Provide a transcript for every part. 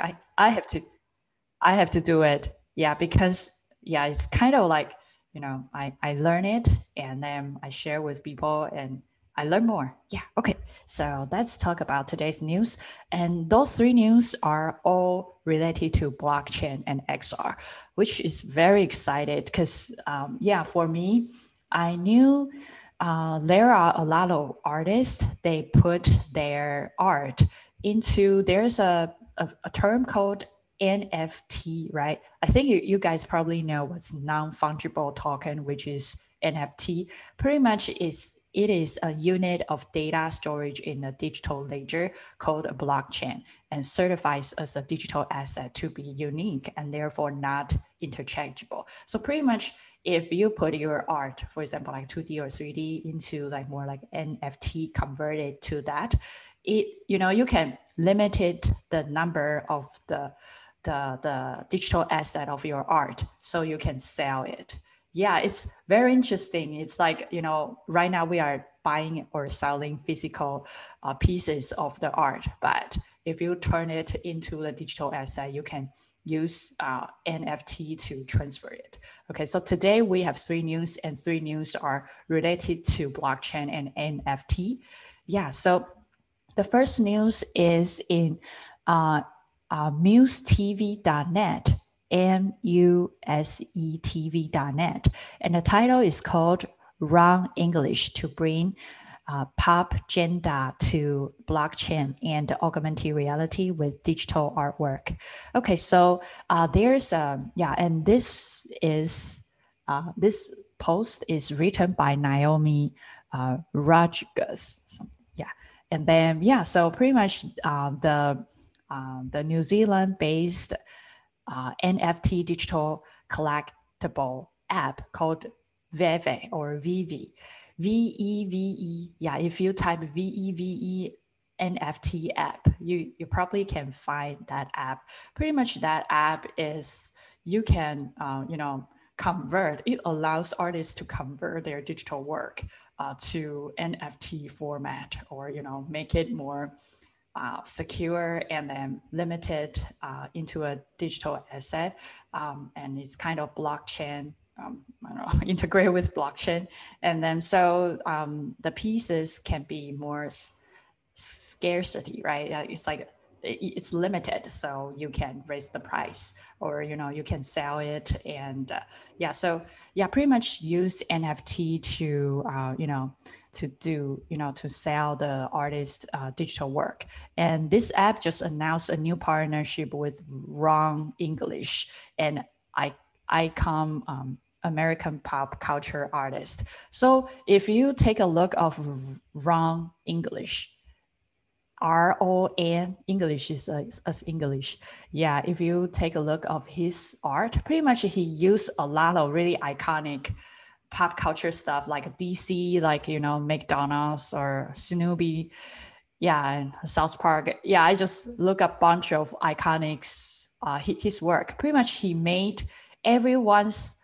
I, I have to I have to do it. Yeah, because yeah, it's kind of like, you know, I, I learn it and then I share with people and I learn more. Yeah. Okay. So let's talk about today's news. And those three news are all related to blockchain and XR, which is very excited because, um, yeah, for me, I knew uh, there are a lot of artists, they put their art into, there's a, a, a term called NFT, right? I think you, you guys probably know what's non-fungible token, which is NFT. Pretty much is it is a unit of data storage in a digital ledger called a blockchain and certifies as a digital asset to be unique and therefore not interchangeable. So pretty much if you put your art, for example, like 2D or 3D into like more like NFT converted to that, it, you know, you can limit it the number of the the, the digital asset of your art so you can sell it. Yeah, it's very interesting. It's like, you know, right now we are buying or selling physical uh, pieces of the art, but if you turn it into a digital asset, you can use uh, NFT to transfer it. Okay, so today we have three news, and three news are related to blockchain and NFT. Yeah, so the first news is in uh, uh, musetv.net, M U S E T V.net. And the title is called Ron English to Bring uh, Pop Agenda to Blockchain and Augmented Reality with Digital Artwork. Okay, so uh, there's, a, yeah, and this is, uh, this post is written by Naomi uh, Rodriguez. And then, yeah, so pretty much uh, the, um, the New Zealand based uh, NFT digital collectible app called Veve or Vivi. V E V E. Yeah, if you type V E V E NFT app, you, you probably can find that app. Pretty much that app is you can, uh, you know, convert, it allows artists to convert their digital work uh, to NFT format or, you know, make it more uh, secure and then limited uh, into a digital asset. Um, and it's kind of blockchain, um, I don't know, integrate with blockchain. And then so um, the pieces can be more s- scarcity, right? Uh, it's like it's limited so you can raise the price or you know you can sell it and uh, yeah so yeah pretty much use nft to uh, you know to do, you know, to sell the artist uh, digital work. And this app just announced a new partnership with Ron English and I Icon um, American pop culture artist. So if you take a look of Ron English, R O N English is uh, as English. Yeah, if you take a look of his art, pretty much he used a lot of really iconic pop culture stuff like DC, like you know McDonald's or Snoopy, yeah, and South Park. Yeah, I just look a bunch of iconics. Uh, his work pretty much he made everyone's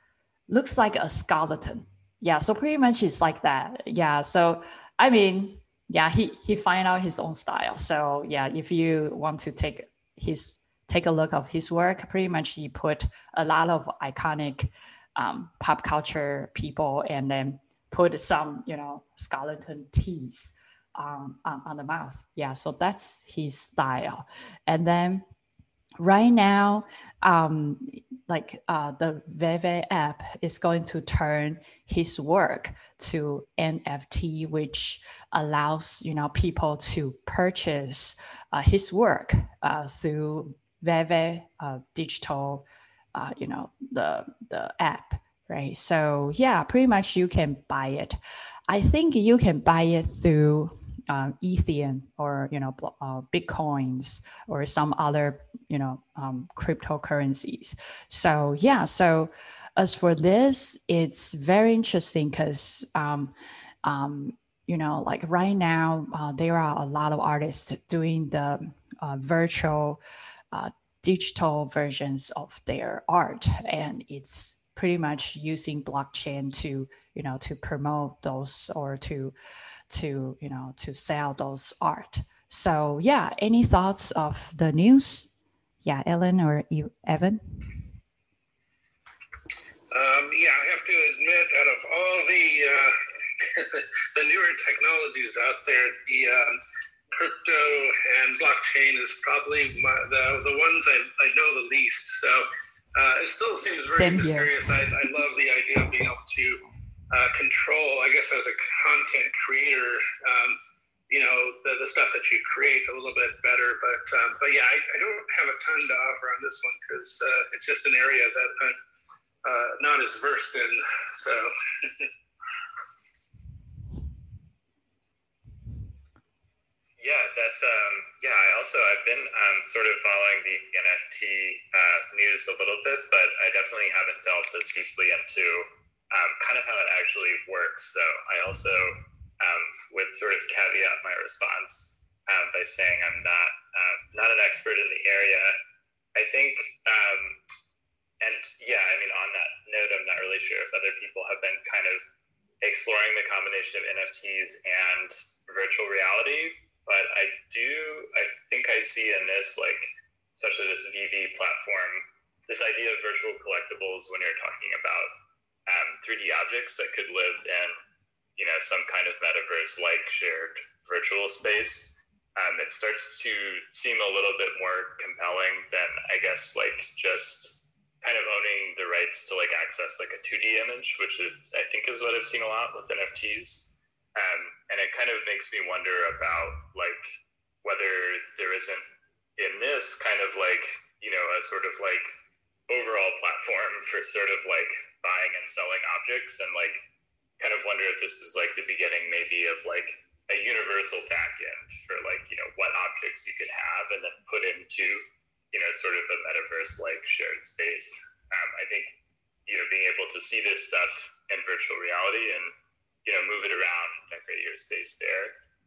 looks like a skeleton. Yeah, so pretty much it's like that. Yeah, so I mean, yeah, he he find out his own style. So yeah, if you want to take his take a look of his work, pretty much he put a lot of iconic um, pop culture people and then put some, you know, skeleton teeth um, on, on the mouth. Yeah, so that's his style. And then right now, um, like uh, the Veve app is going to turn his work to NFT, which allows you know people to purchase uh, his work uh, through Veve uh, digital uh, you know the the app right? So yeah pretty much you can buy it. I think you can buy it through um, ethereum or you know uh, bitcoins or some other you know um, cryptocurrencies. So yeah so as for this it's very interesting because um, um, you know like right now uh, there are a lot of artists doing the uh, virtual uh, digital versions of their art and it's pretty much using blockchain to you know to promote those or to to you know to sell those art so yeah any thoughts of the news Yeah, Ellen or you, Evan? Um, yeah, I have to admit, out of all the uh, the newer technologies out there, the um, crypto and blockchain is probably my, the the ones I, I know the least. So uh, it still seems very Same mysterious. I, I love the idea of being able to uh, control, I guess, as a content creator. Um, you know the, the stuff that you create a little bit better. But um, but yeah, I, I, don't have a ton to offer on this one because uh, it's just an area that I'm uh, not as versed in. So. yeah, that's um, yeah. I also I've been um, sort of following the NFT uh, news a little bit, but I definitely haven't delved as deeply into um, kind of how it actually works. So I also um, would sort of caveat my response um, by saying I'm not uh, not an expert in the area. I think, and yeah, I mean, on that note, I'm not really sure if other people have been kind of exploring the combination of NFTs and virtual reality, but I do, I think I see in this, like, especially this VeVe platform, this idea of virtual collectibles when you're talking about um, 3D objects that could live in you know some kind of metaverse like shared virtual space. Um, it starts to seem a little bit more compelling than i guess like just kind of owning the rights to like access like a 2d image which is i think is what i've seen a lot with nfts um, and it kind of makes me wonder about like whether there isn't in this kind of like you know a sort of like overall platform for sort of like buying and selling objects. And like kind of wonder if this is like the beginning maybe of like a universal backend for like you know what objects you could have and then put into you know sort of a metaverse like shared space. Um, i think you know being able to see this stuff in virtual reality and you know move it around and create your space there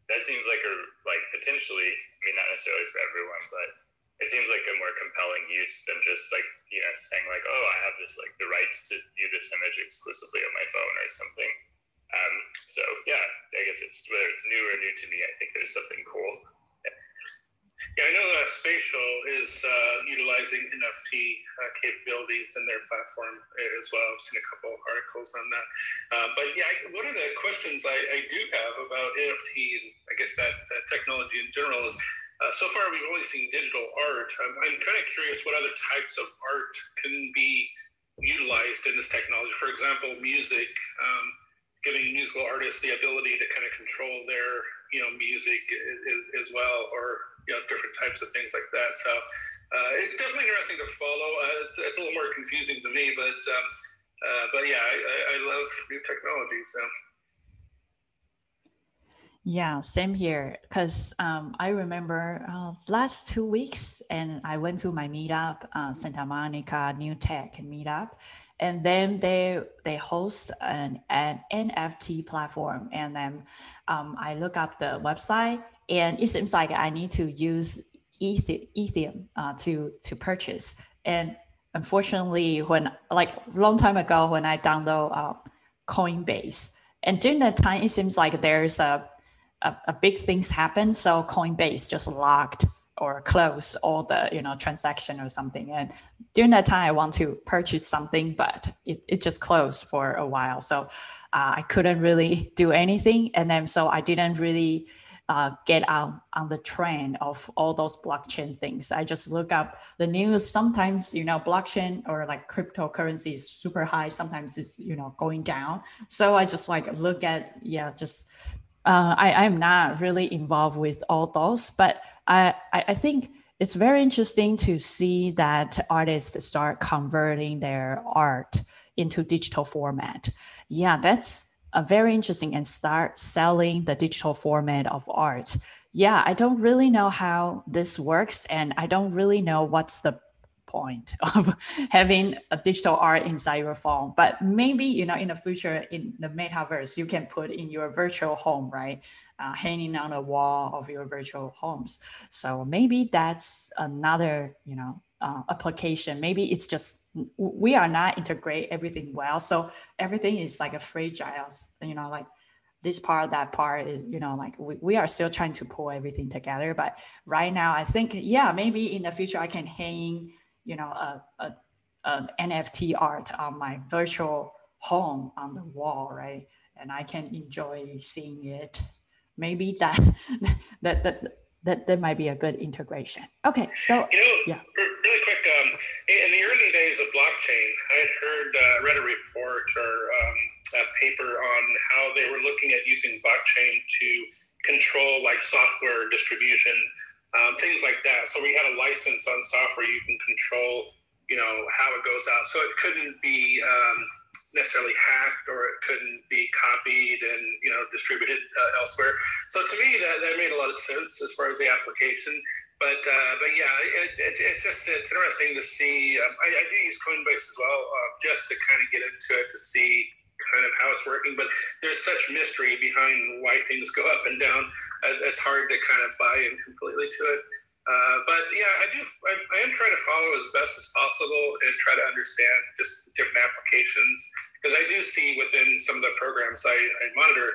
that seems like a like potentially i mean not necessarily for everyone but it seems like a more compelling use than just like you know saying like oh I have this like the rights to view this image exclusively on my phone or something. Um, so yeah, I guess it's whether it's new or new to me, I think there's something cool. Yeah, I know that Spatial is uh, utilizing NFT uh, capabilities in their platform as well. I've seen a couple articles on that. Uh, but yeah, one of the questions I, I, do have about NFT and I guess that, that technology in general is uh, so far, we've only seen digital art. I'm, I'm kind of curious what other types of art can be utilized in this technology. For example, music, um, giving musical artists the ability to kind of control their, you know, music as, as well, or you know, different types of things like that. So uh, it's definitely interesting to follow. Uh, it's, it's, a little more confusing to me, but um, uh, but yeah, I, I, love new technology. So. Yeah, same here. Because um, I remember uh, last two weeks, and I went to my meetup, uh, Santa Monica New Tech meetup, and then they they host an, an NFT platform, and then um, I look up the website, and it seems like I need to use Ethereum uh, to to purchase. And unfortunately, when like long time ago, when I download uh, Coinbase, and during that time, it seems like there's a a, a big things happen. So Coinbase just locked or close all the you know transaction or something. And during that time i want to purchase something but it, it just closed for a while. So uh, i couldn't really do anything. And then so i didn't really uh, get out on the trend of all those blockchain things. I just look up the news. Sometimes you know blockchain or like cryptocurrency is super high. Sometimes it's you know going down. So i just like look at yeah just uh, I, am not really involved with all those, but I, I think it's very interesting to see that artists start converting their art into digital format. Yeah, that's a very interesting and start selling the digital format of art. Yeah, I don't really know how this works, and I don't really know what's the point of having a digital art inside your phone but maybe you know in the future in the metaverse you can put in your virtual home right? Uh, hanging on the wall of your virtual homes. So maybe that's another you know uh, application. Maybe it's just we are not integrate everything well. So everything is like a fragile you know like this part, that part is, you know, like we, we are still trying to pull everything together. But right now, I think, yeah, maybe in the future I can hang, you know, a, a, an NFT art on my virtual home on the wall, right? And I can enjoy seeing it. Maybe that that that that that might be a good integration. Okay, so you know, yeah. really quick, um, in the early days of blockchain, I had heard uh, read a report or um, a paper on how they were looking at using blockchain to control like software distribution, um, things like that. So we had a license on software you can control, you know, how it goes out. So it couldn't be um, necessarily hacked or it couldn't be copied and you know distributed uh, elsewhere. So to me, that, that made a lot of sense as far as the application. But uh, but yeah, it, it, it just it's interesting to see. Um, I, I, do use Coinbase as well, uh, just to kind of get into it to see kind of how it's working. But there's such mystery behind why things go up and down. Uh, it's hard to kind of buy in completely to it. Uh, but yeah, I do. I, I, am trying to follow as best as possible and try to understand just different applications because I do see within some of the programs I, I monitor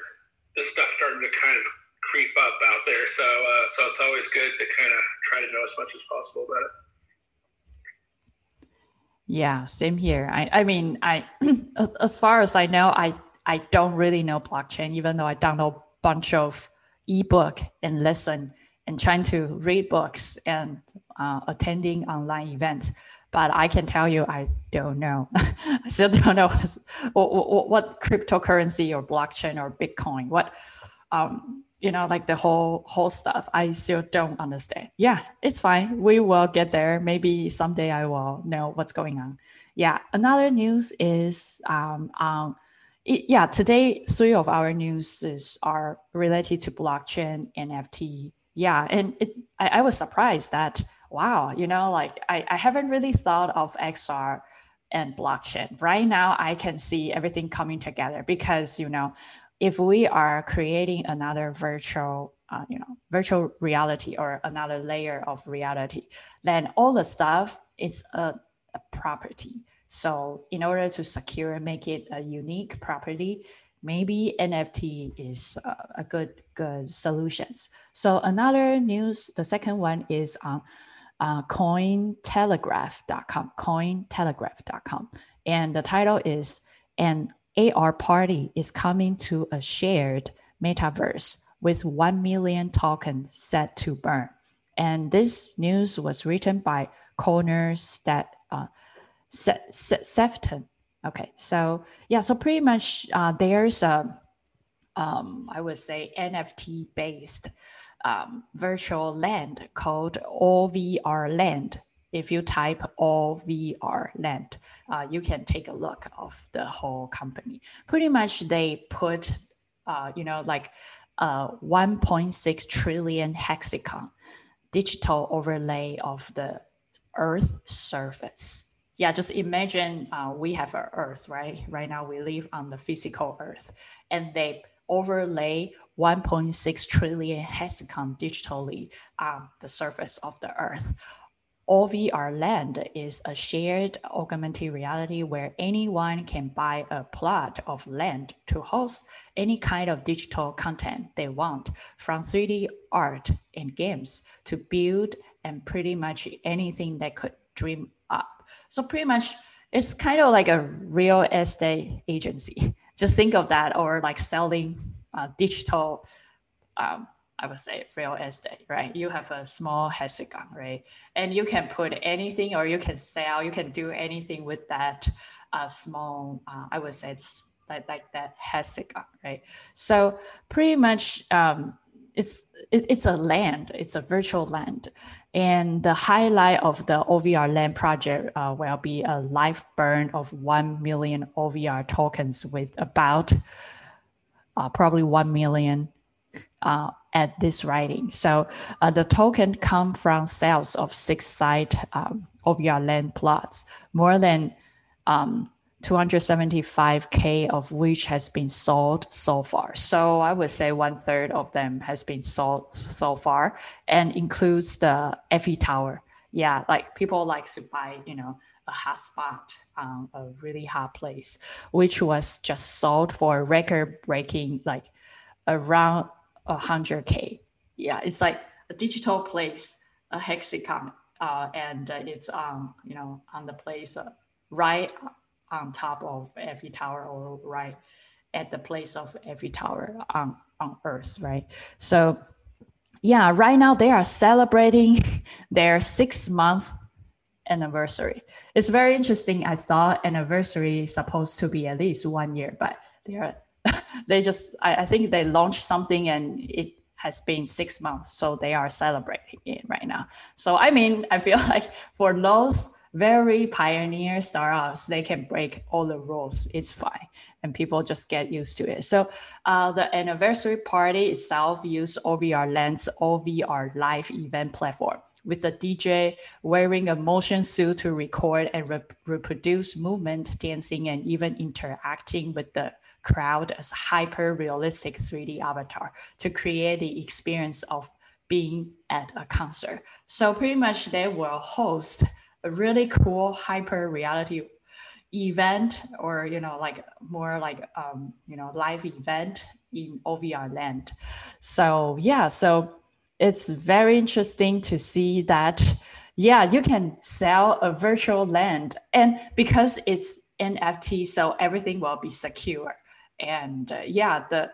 this stuff starting to kind of creep up out there. So uh, so it's always good to kind of try to know as much as possible about it. Yeah, same here. I, I mean, I as far as I know, I I don't really know blockchain, even though I download a bunch of ebook and listen and trying to read books and uh, attending online events. But I can tell you, I don't know. I still don't know what, what, what, cryptocurrency or blockchain or Bitcoin, what um, you know, like the whole whole stuff. I still don't understand. Yeah, it's fine. We will get there. Maybe someday I will know what's going on. Yeah. Another news is um, um it, yeah. Today, three of our news is are related to blockchain, NFT. Yeah, and it, I, I was surprised that wow, you know, like I, I haven't really thought of XR and blockchain. Right now, I can see everything coming together because you know if we are creating another virtual uh, you know virtual reality or another layer of reality then all the stuff is a, a property. So in order to secure and make it a unique property maybe nft is a, a good good solutions. So another news the second one is on uh, cointelegraph.com cointelegraph.com and the title is an AR Party is coming to a shared metaverse with 1 million tokens set to burn. And this news was written by Connor Stat, uh, Sephton. Okay, so yeah, so pretty much uh, there's a, um, I would say NFT based um, virtual land called OVR Land if you type OVR land, uh, you can take a look of the whole company. Pretty much they put, uh, you know, like uh, 1.6 trillion hexagon digital overlay of the Earth surface. Yeah, just imagine uh, we have an Earth, right? Right now we live on the physical Earth, and they overlay 1.6 trillion hexagon digitally on the surface of the Earth OVR Land is a shared augmented reality where anyone can buy a plot of land to host any kind of digital content they want, from 3D art and games to build and pretty much anything they could dream up. So pretty much it's kind of like a real estate agency. Just think of that, or like selling uh, digital um, I would say real estate, right? You have a small hexagon, right? And you can put anything or you can sell, you can do anything with that uh, small, uh, I would say it's like, like that hexagon, right? So pretty much um, it's, it, it's a land, it's a virtual land. And the highlight of the OVR land project uh, will be a live burn of 1 million OVR tokens with about uh, probably 1 million uh, at this writing. So uh, the token come from sales of six site um, OVR land plots, more than um, 275k of which has been sold so far. So I would say one third of them has been sold so far, and includes the Eiffel Tower. Yeah, like people like to buy, you know, a hot spot, um, a really hot place, which was just sold for record breaking like around 100K. Yeah, it's like a digital place, a hexagon, uh, and uh, it's um, you know on the place uh, right on top of Eiffel Tower or right at the place of Eiffel Tower on, on earth, right? So yeah, right now they are celebrating their six month anniversary. It's very interesting. I thought anniversary is supposed to be at least one year, but they are they just I, I think they launched something and it has been six months. So they are celebrating it right now. So I mean, I feel like for those very pioneer startups, they can break all the rules. It's fine. And people just get used to it. So uh, the anniversary party itself used OVR Land's OVR live event platform with a DJ wearing a motion suit to record and rep- reproduce movement, dancing, and even interacting with the crowd as hyper realistic 3D avatar to create the experience of being at a concert. So pretty much they will host a really cool hyper reality event or you know like more like um, you know live event in OVR land. So yeah, so it's very interesting to see that yeah you can sell a virtual land and because it's nft so everything will be secure and uh, yeah the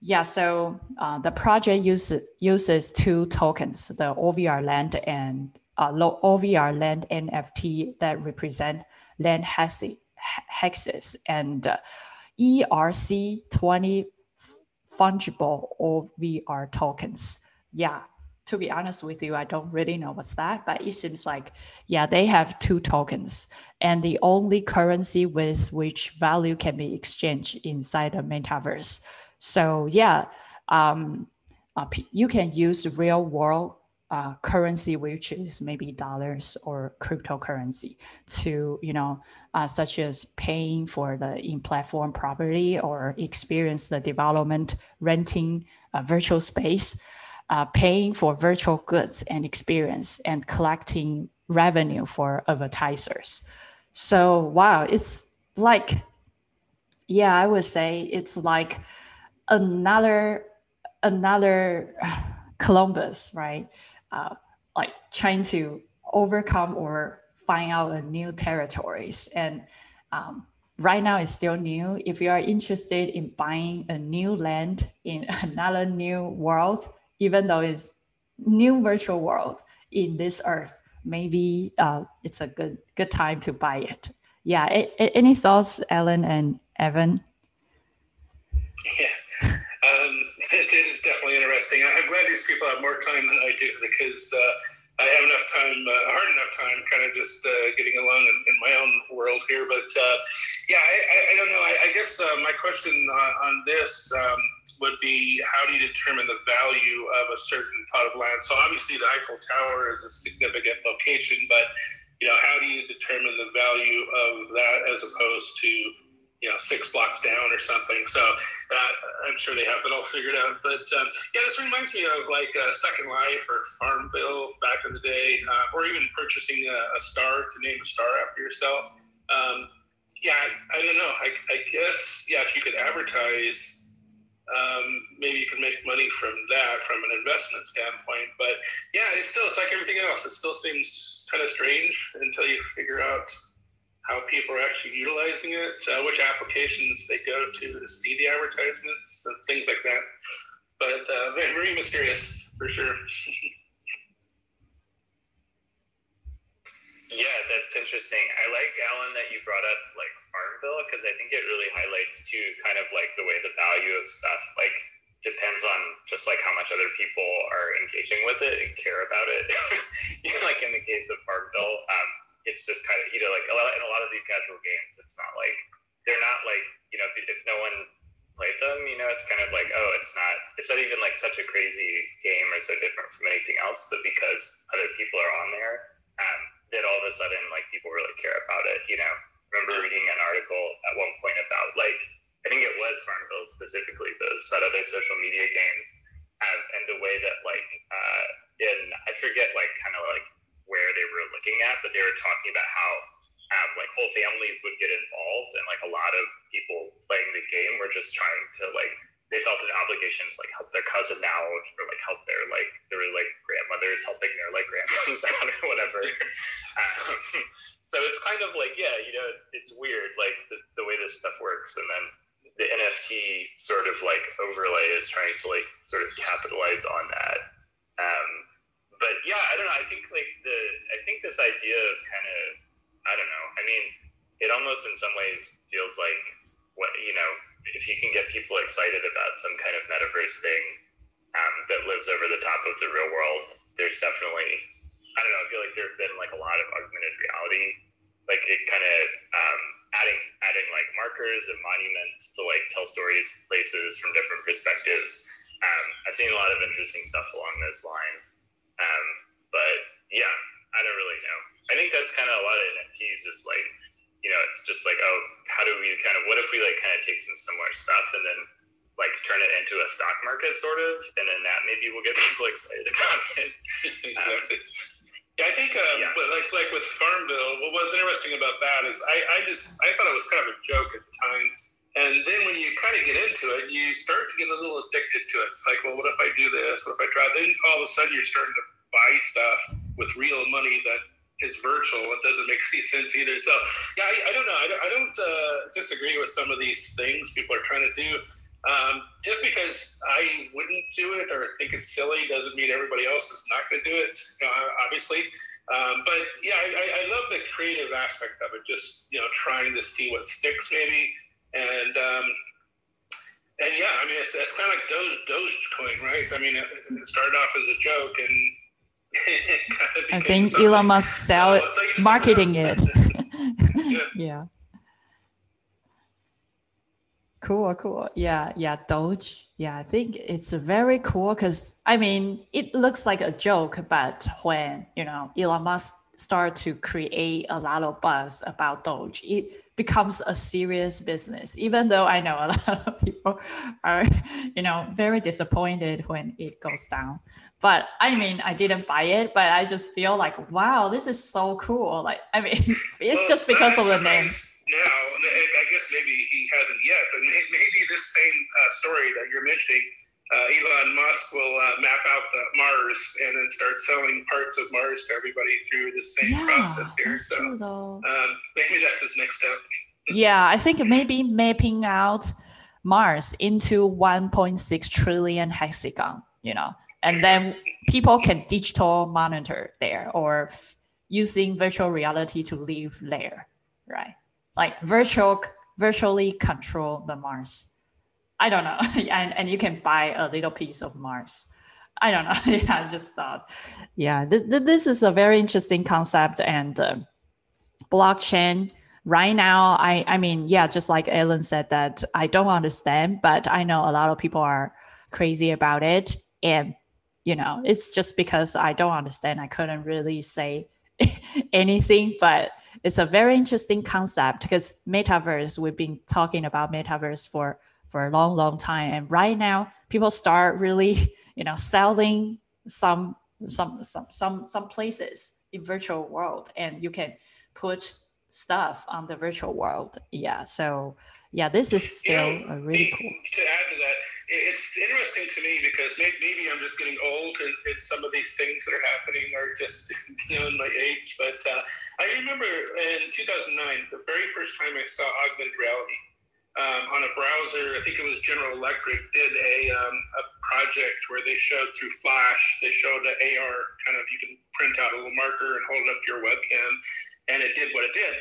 yeah so uh, the project uses uses two tokens the ovr land and uh, ovr land nft that represent land hexes and uh, erc 20 fungible ovr tokens. Yeah, to be honest with you, I don't really know what's that, but it seems like, yeah, they have two tokens and the only currency with which value can be exchanged inside the metaverse. So, yeah, um, uh, you can use real world uh, currency, which is maybe dollars or cryptocurrency, to you know, uh, such as paying for the in-platform property or experience the development, renting a virtual space uh, paying for virtual goods and experience and collecting revenue for advertisers. So wow, it's like, yeah, I would say it's like another another Columbus, right? Uh, like trying to overcome or find out a new territories and um, right now it's still new if you are interested in buying a new land in another new world even though it's new virtual world in this earth, maybe uh, it's a good good time to buy it. Yeah. Any thoughts, Alan and Evan? Yeah, um, it is definitely interesting. I'm glad these people have more time than I do because. Uh, I have enough time, uh, hard enough time, kind of just uh, getting along in, in, my own world here. But uh, yeah, I, I, I, don't know. I, I guess uh, my question on this um, would be how do you determine the value of a certain plot of land? So obviously, the Eiffel Tower is a significant location, but you know, how do you determine the value of that as opposed to you know six blocks down or something. So I'm sure they have it all figured out. But um, yeah, this reminds me of like uh, Second Life or Farmville back in the day, uh, or even purchasing a, a, star to name a star after yourself. Um, yeah, I, I, don't know. I, I, guess yeah, if you could advertise. Um, maybe you could make money from that from an investment standpoint. But yeah, it's still it's like everything else. It still seems kind of strange until you figure out how people are actually utilizing it, uh, which applications they go to to see the advertisements and things like that. But uh, very mysterious for sure. yeah, that's interesting. I like Alan that you brought up like Farmville because I think it really highlights too kind of like the way the value of stuff like depends on just like how much other people are engaging with it and care about it. like in the case of Farmville. Um, it's just kind of you know like a lot, in a lot of these casual games, it's not like they're not like you know if no one played them, you know, it's kind of like oh, it's not it's not even like such a crazy game or so different from anything else, but because other people are on there, um, that all of a sudden like people really care about it. You know, remember reading an article at one point about like I think it was Farmville specifically, those other social media games, um, and the way that like uh, in I forget like kind of like where they were looking at, but they were talking about how um, like whole families would get involved, and like a lot of people playing the game were just trying to like they felt an obligation to like help their cousin out or like help their like their like grandmothers helping their like grandmothers out or whatever. Um, so it's kind of like yeah, you know, it's weird like the, the way this stuff works, and then the NFT sort of like overlay is trying to like sort of capitalize on that. Um, but yeah, I don't know. I think like the I think this idea of kind of I don't know. I mean, it almost in some ways feels like what you know if you can get people excited about some kind of metaverse thing um, that lives over the top of the real world, there's definitely I don't know. I feel like there's been like a lot of augmented reality, like it kind of um, adding adding like markers and monuments to like tell stories, places from different perspectives. Um, I've seen a lot of interesting stuff along those lines. Um, but yeah, I don't really know. I think that's kind of a lot of NFTs is like, you know, it's just like, oh, how do we kind of, what if we like kind of take some similar stuff and then like turn it into a stock market sort of, and then that maybe will get people excited about it. Um, yeah, I think uh, yeah. like like with Farmville, what was interesting about that is I, I just I thought it was kind of a joke at the time, and then when you kind of get into it, you start to get a little addicted to it. It's like, well, what if I do this? What if I try? Then all of a sudden you're starting to buy stuff with real money that is virtual. It doesn't make any sense either. So yeah, I, I don't know. I don't, I don't uh, disagree with some of these things people are trying to do. Um, just because I wouldn't do it or think it's silly doesn't mean everybody else is not going to do it. You know, obviously. Um, but yeah, I, I, love the creative aspect of it. Just you know, trying to see what sticks maybe, and um, and yeah, I mean, it's, it's kind of like Doge, Dogecoin, right? I mean, it, it started off as a joke and. I think something. Elon Musk sell so it, marketing it. yeah. yeah. Cool, cool. Yeah, yeah, Doge. Yeah, I think it's very cool because I mean, it looks like a joke, but when you know Elon Musk start to create a lot of buzz about Doge, it becomes a serious business. Even though I know a lot of people are, you know, very disappointed when it goes down. But I mean, I didn't buy it, but I just feel like, wow, this is so cool. Like, I mean, it's just because of the name now, I guess maybe he hasn't yet, but maybe this same uh, story that you're mentioning, uh, Elon Musk will uh, map out the Mars and then start selling parts of Mars to everybody through the same yeah, process here. so true, um, maybe that's his next step. yeah, I think maybe mapping out Mars into 1.6 trillion hexagon, you know, and then people can digital monitor there or f- using virtual reality to live there, right? Like virtual virtually control the Mars. I don't know, and and you can buy a little piece of Mars. I don't know. yeah, I just thought, yeah, th- th- this is a very interesting concept and uh, blockchain. Right now, I I mean, yeah, just like Alan said that I don't understand, but I know a lot of people are crazy about it, and you know, it's just because I don't understand. I couldn't really say anything, but it's a very interesting concept because metaverse we've been talking about metaverse for for a long long time. And right now people start really you know selling some some some some some places in virtual world. And you can put stuff on the virtual world. Yeah. So yeah this is still you know, really cool. To add to that it's interesting to me because maybe, I'm just getting old and, and, some of these things that are happening are just beyond my age. But uh, I remember in 2009, the very first time I saw augmented reality um, on a browser, I think it was General Electric, did a, um, a project where they showed through Flash, they showed an AR kind of, you can print out a little marker and hold it up to your webcam, and it did what it did.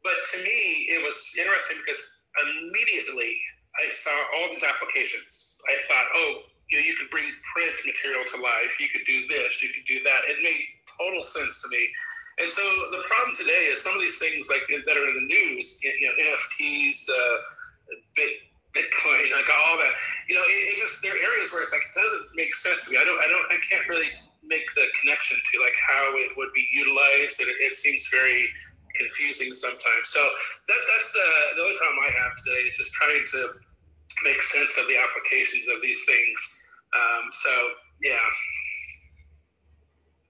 But to me, it was interesting because immediately I saw all these applications. I thought, oh, you know, you could bring print material to life. You could do this. You could do that. It made total sense to me. And so the problem today is some of these things like that are in the news, you know, NFTs, uh, Bitcoin, like all that. You know, it, it just there are areas where it's like it doesn't make sense to me. I don't, I don't, I can't really make the connection to like how it would be utilized. It, it seems very confusing sometimes. So that, that's the, the only problem I have today is just trying to make sense of the applications of these things. Um, so yeah.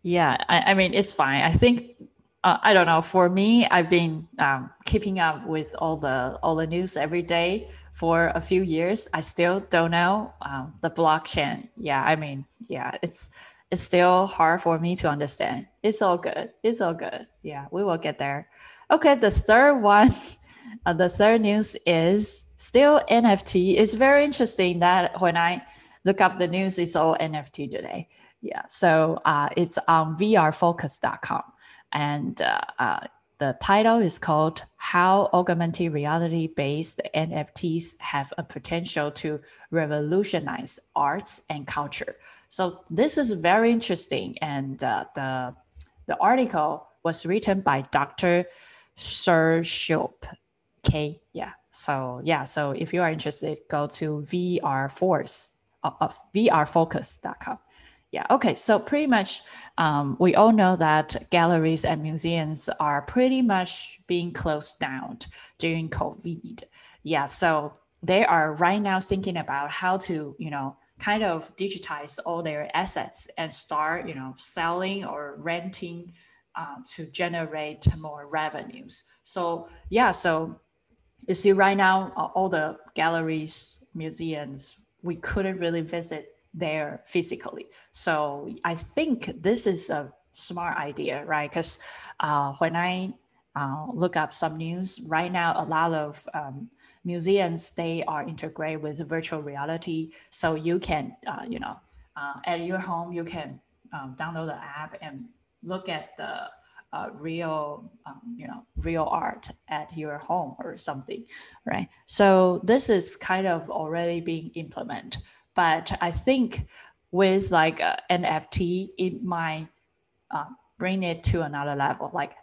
Yeah, I, I, mean it's fine. I think uh, I don't know. For me, I've been um, keeping up with all the all the news every day for a few years. I still don't know um, the blockchain. Yeah, I mean, yeah, it's it's still hard for me to understand. It's all good. It's all good. Yeah, we will get there. Okay, the third one, uh, the third news is still NFT. It's very interesting that when I look up the news, it's all NFT today. Yeah, so uh, it's on vrfocus.com. And uh, uh, the title is called How Augmented Reality Based NFTs Have a Potential to Revolutionize Arts and Culture. So this is very interesting. And uh, the, the article was written by Dr. Sir Shop. Okay, yeah. So yeah, so if you are interested, go to VR Focus uh, of vrfocus.com. Yeah, okay. So pretty much um, we all know that galleries and museums are pretty much being closed down during COVID. Yeah, so they are right now thinking about how to, you know, kind of digitize all their assets and start, you know, selling or renting uh, to generate more revenues. So yeah, so you see right now all the galleries, museums, we couldn't really visit there physically. So I think this is a smart idea, right? Because uh, when I uh, look up some news right now, a lot of um, museums they are integrated with virtual reality, so you can, uh, you know, uh, at your home you can um, download the app and look at the uh, real, um, you know, real art at your home or something, right? So this is kind of already being implemented. But I think with like uh, NFT, it might uh, bring it to another level. Like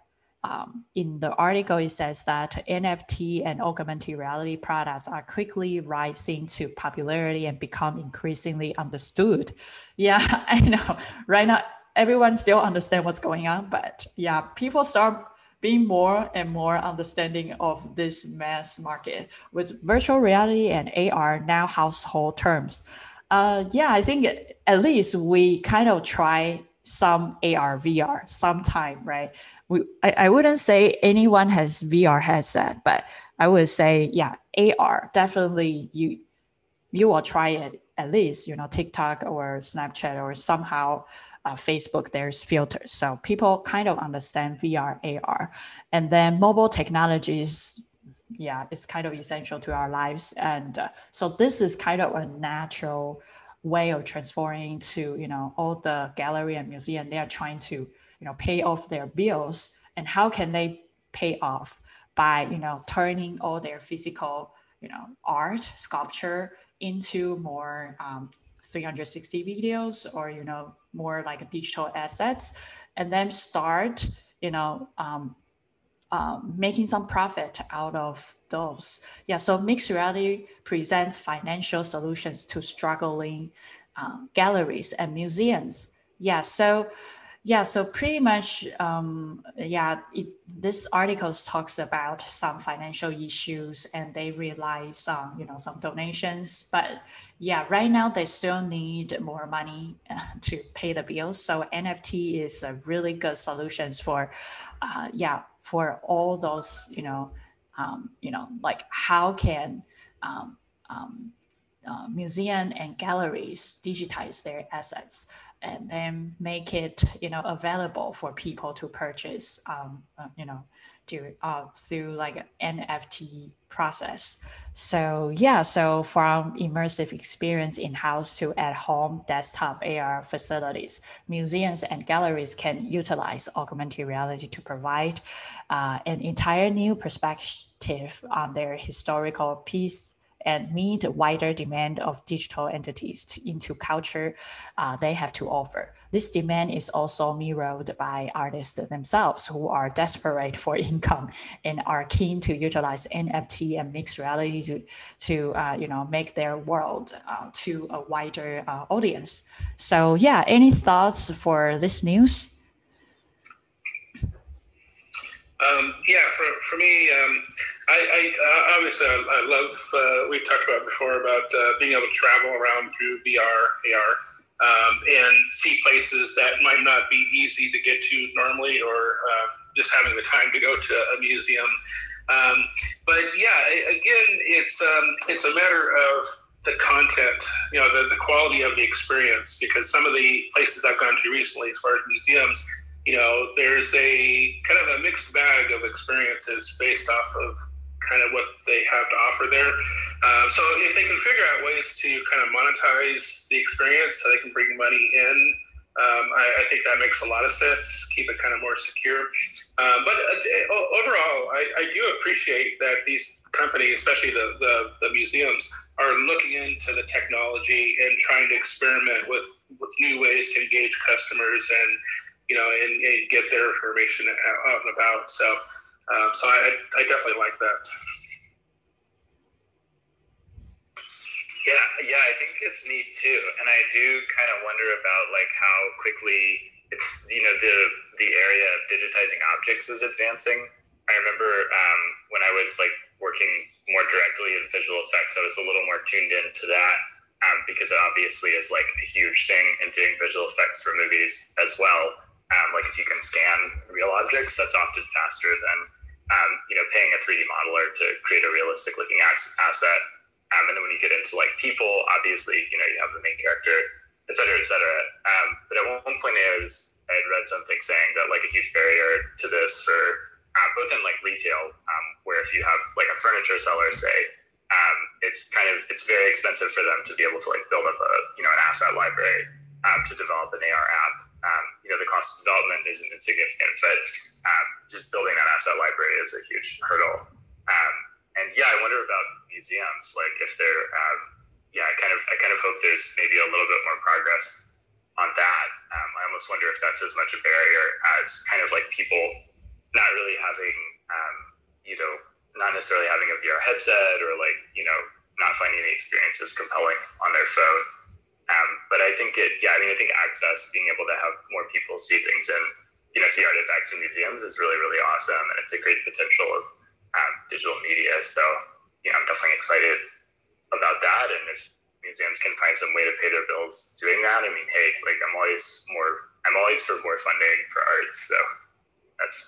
um, in the article, it says that NFT and augmented reality products are quickly rising to popularity and become increasingly understood. Yeah, I know. Right now, everyone still understand what's going on, but yeah, people start being more and more understanding of this mass market with virtual reality and AR now household terms. Uh, yeah, I think at least we kind of try some AR, VR sometime, right? We, I, I wouldn't say anyone has VR headset, but I would say, yeah, AR definitely you you will try it at least, you know, TikTok or Snapchat or somehow uh, Facebook, there's filters. So people kind of understand VR, AR. And then mobile technologies, yeah, it's kind of essential to our lives. And uh, so this is kind of a natural way of transforming to, you know, all the gallery and museum, they are trying to, you know, pay off their bills. And how can they pay off? By, you know, turning all their physical, you know, art, sculpture into more um, 360 videos or you know more like digital assets and then start you know um, um, making some profit out of those. Yeah so mixed reality presents financial solutions to struggling uh, galleries and museums. Yeah so yeah, so pretty much, um, yeah, it, this article talks about some financial issues and they rely um, you know, some donations. But yeah, right now they still need more money uh, to pay the bills. So NFT is a really good solutions for, uh, yeah, for all those, you know, um, you know, like how can um, um, uh, museum and galleries digitize their assets and then make it you know available for people to purchase um, uh, you know do uh, through like an NFT process. So yeah, so from immersive experience in-house to at-home desktop AR facilities, museums and galleries can utilize augmented reality to provide uh, an entire new perspective on their historical piece and meet wider demand of digital entities to, into culture uh, they have to offer. This demand is also mirrored by artists themselves who are desperate for income and are keen to utilize NFT and mixed reality to, to uh, you know, make their world uh, to a wider uh, audience. So yeah, any thoughts for this news? Um, yeah, for, for me, um, I, I uh, obviously I, I love. Uh, we talked about before about uh, being able to travel around through VR, AR, um, and see places that might not be easy to get to normally, or uh, just having the time to go to a museum. Um, but yeah, again, it's um, it's a matter of the content, you know, the, the quality of the experience. Because some of the places I've gone to recently, as far as museums, you know, there's a kind of a mixed bag of experiences based off of kind of what they have to offer there. Um, so if they can figure out ways to kind of monetize the experience so they can bring money in, um, I, I, think that makes a lot of sense. Keep it kind of more secure. Um, but uh, overall, I, I, do appreciate that these companies, especially the, the, the, museums, are looking into the technology and trying to experiment with, with new ways to engage customers and you know and, and get their information out and about. So um, so I, I definitely like that. Yeah, yeah, I think it's neat too, and I do kind of wonder about like how quickly it's you know the the area of digitizing objects is advancing. I remember um, when I was like working more directly in visual effects, I was a little more tuned into that um, because it obviously is like a huge thing in doing visual effects for movies as well. Um, like if you can scan real objects, that's often faster than um, you know, paying a 3D modeler to create a realistic looking asset. Um, and then when you get into like people, obviously, you know, you have the main character, et cetera, et cetera. Um, but at one point, I was I had read something saying that like a huge barrier to this for uh, both in like retail, um, where if you have like a furniture seller, say, um, it's kind of it's very expensive for them to be able to like build up a you know an asset library um, to develop an AR app. Um, you know, the cost of development isn't insignificant, but um, just building that asset library is a huge hurdle. Um, and yeah, I wonder about museums, like if they're, um, yeah, I kind of, I kind of hope there's maybe a little bit more progress on that. Um, I almost wonder if that's as much a barrier as kind of like people not really having, um, you know, not necessarily having a VR headset or like, you know, not finding the experiences compelling on their phone. Um, but I think it, yeah, I mean, I think access, being able to have more people see things and, you know, see artifacts in museums is really, really awesome. And it's a great potential of um, digital media. So, you know, I'm definitely excited about that. And if museums can find some way to pay their bills doing that, I mean, hey, like I'm always more, I'm always for more funding for arts. So that's.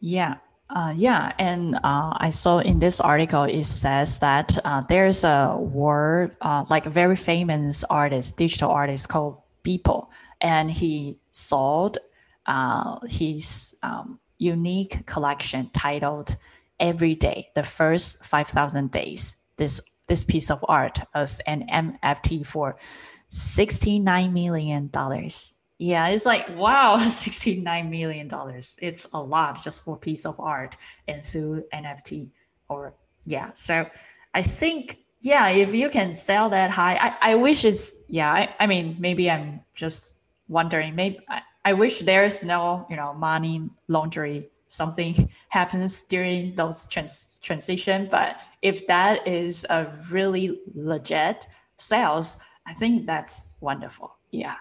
Yeah, uh, yeah, and uh, I saw in this article it says that uh, there's a word uh, like a very famous artist, digital artist called Beeple, and he sold uh, his um, unique collection titled "Every Day: The First Five Thousand Days." This this piece of art as an NFT for sixty nine million dollars. Yeah, it's like wow, $69 million. It's a lot just for a piece of art and through NFT or yeah. So I think yeah, if you can sell that high, I, I wish it's yeah, I, I mean maybe I'm just wondering, maybe I, I wish there's no, you know, money laundering something happens during those trans- transition. But if that is a really legit sales, I think that's wonderful. Yeah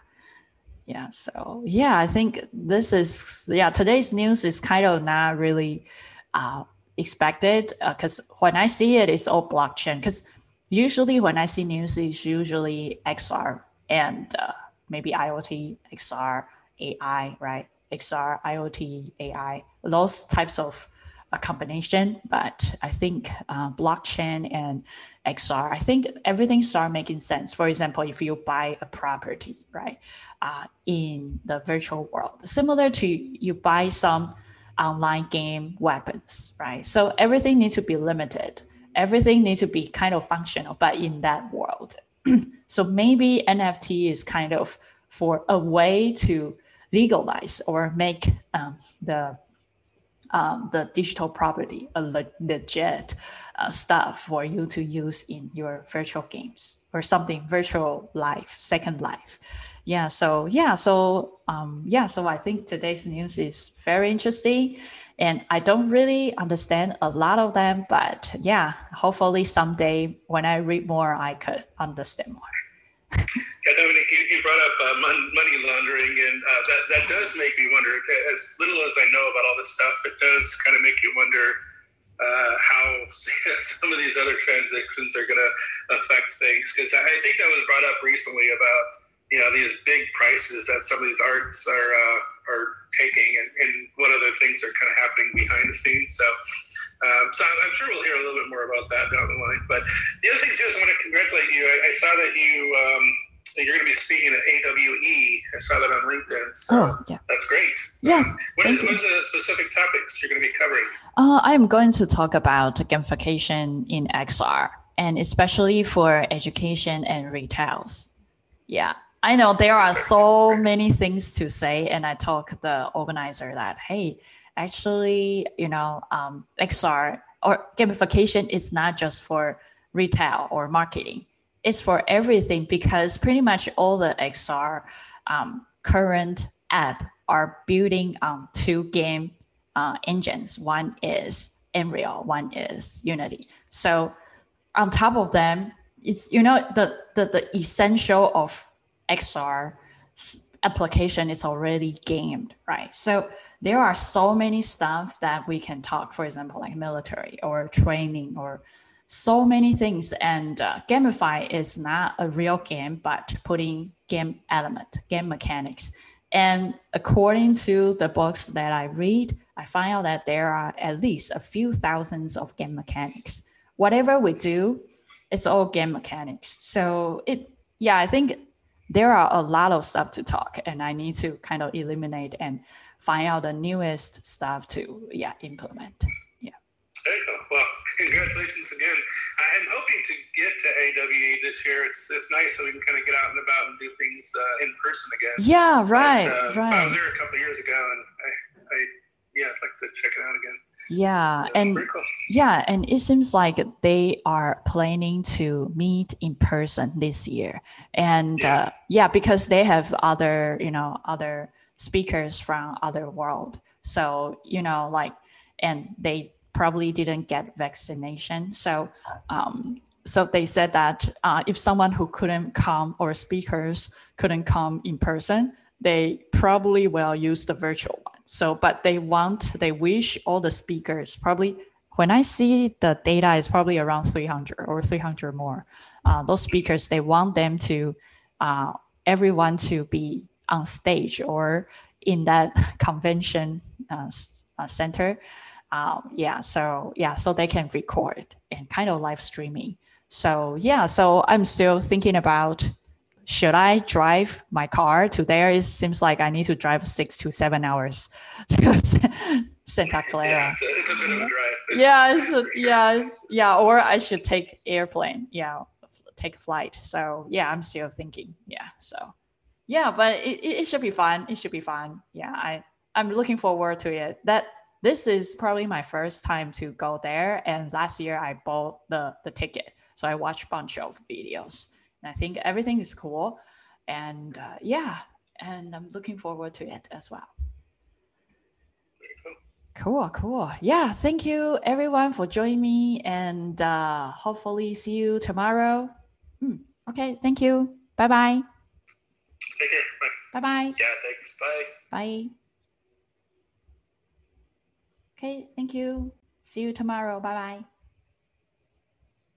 yeah so yeah i think this is yeah today's news is kind of not really uh, expected because uh, when i see it it's all blockchain because usually when i see news it's usually xr and uh, maybe iot xr ai right? Xr iot ai those types of a combination, but I think uh, blockchain and XR, I think everything start making sense. For example, if you buy a property, right, uh, in the virtual world, similar to you buy some online game weapons, right? So everything needs to be limited. Everything needs to be kind of functional, but in that world. so maybe NFT is kind of for a way to legalize or make um, the um, the digital property, a legit uh, stuff for you to use in your virtual games or something virtual life, second life. Yeah. So yeah. So um, yeah. So I think today's news is very interesting, and I don't really understand a lot of them, but yeah, hopefully someday when I read more, I could understand more. You brought up uh, money laundering, and uh, that, that does make me wonder. As little as I know about all this stuff, it does kind of make you wonder uh, how some of these other transactions are going to affect things. Because I think that was brought up recently about you know these big prices that some of these arts are uh, are taking, and, and what other things are kind of happening behind the scenes. So, um, so I'm sure we'll hear a little bit more about that down the line. But the other thing too is I want to congratulate you. I, I saw that you um, you're going to be speaking at AWE. I saw that on LinkedIn. So oh, yeah. That's great. Yes. Um, what is, what's the specific topics you're going to be covering? Uh, I'm going to talk about gamification in XR and especially for education and retails. Yeah. I know there are so many things to say, and I told the organizer that, hey, actually, you know, um, XR or gamification is not just for retail or marketing it's for everything because pretty much all the XR um, current app are building on two game uh, engines. One is Unreal, one is Unity. So on top of them, it's you know the the, the essential of XR application is already gamed, right? So there are so many stuff that we can talk. For example, like military or training or so many things. And uh, Gamify is not a real game, but putting game element, game mechanics. And according to the books that I read, I find out that there are at least a few thousands of game mechanics. Whatever we do, it's all game mechanics. So it, yeah, I think there are a lot of stuff to talk, and I need to kind of eliminate and find out the newest stuff to yeah implement. There you go. Well, congratulations again. I'm hoping to get to AWE this year. It's it's nice so we can kind of get out and about and do things uh, in person again. Yeah, right, but, uh, right. I was there a couple years ago, and I, I yeah, I'd like to check it out again. Yeah, and cool. yeah, and it seems like they are planning to meet in person this year, and yeah, uh, yeah because they have other you know other speakers from other world. So you know like, and they probably didn't get vaccination. So, um, so they said that uh, if someone who couldn't come or speakers couldn't come in person, they probably will use the virtual one. So, but they want, they wish all the speakers probably. When I see the data is probably around 300 or 300 more, uh, those speakers they want them to, uh, everyone to be on stage or in that convention uh, uh, center um, yeah so yeah so they can record and kind of live streaming so yeah so i'm still thinking about should i drive my car to there? It seems like i need to drive six to seven hours to santa clara. yeah, it's a, bit of a drive yeah it's a, yeah it's, yeah or i should take airplane yeah take flight. So yeah i'm still thinking yeah so. Yeah but it, it should be fun it should be fun yeah i i'm looking forward to it. That this is probably my first time to go there. And last year I bought the, the ticket. So I watched a bunch of videos and I think everything is cool. And uh, yeah, and I'm looking forward to it as well. Cool, cool. Yeah, thank you everyone for joining me and uh, hopefully see you tomorrow. Mm, okay, thank you. Bye bye. Take care. Bye bye. Yeah, thanks. Bye. Bye. Okay, thank you. See you tomorrow. Bye bye.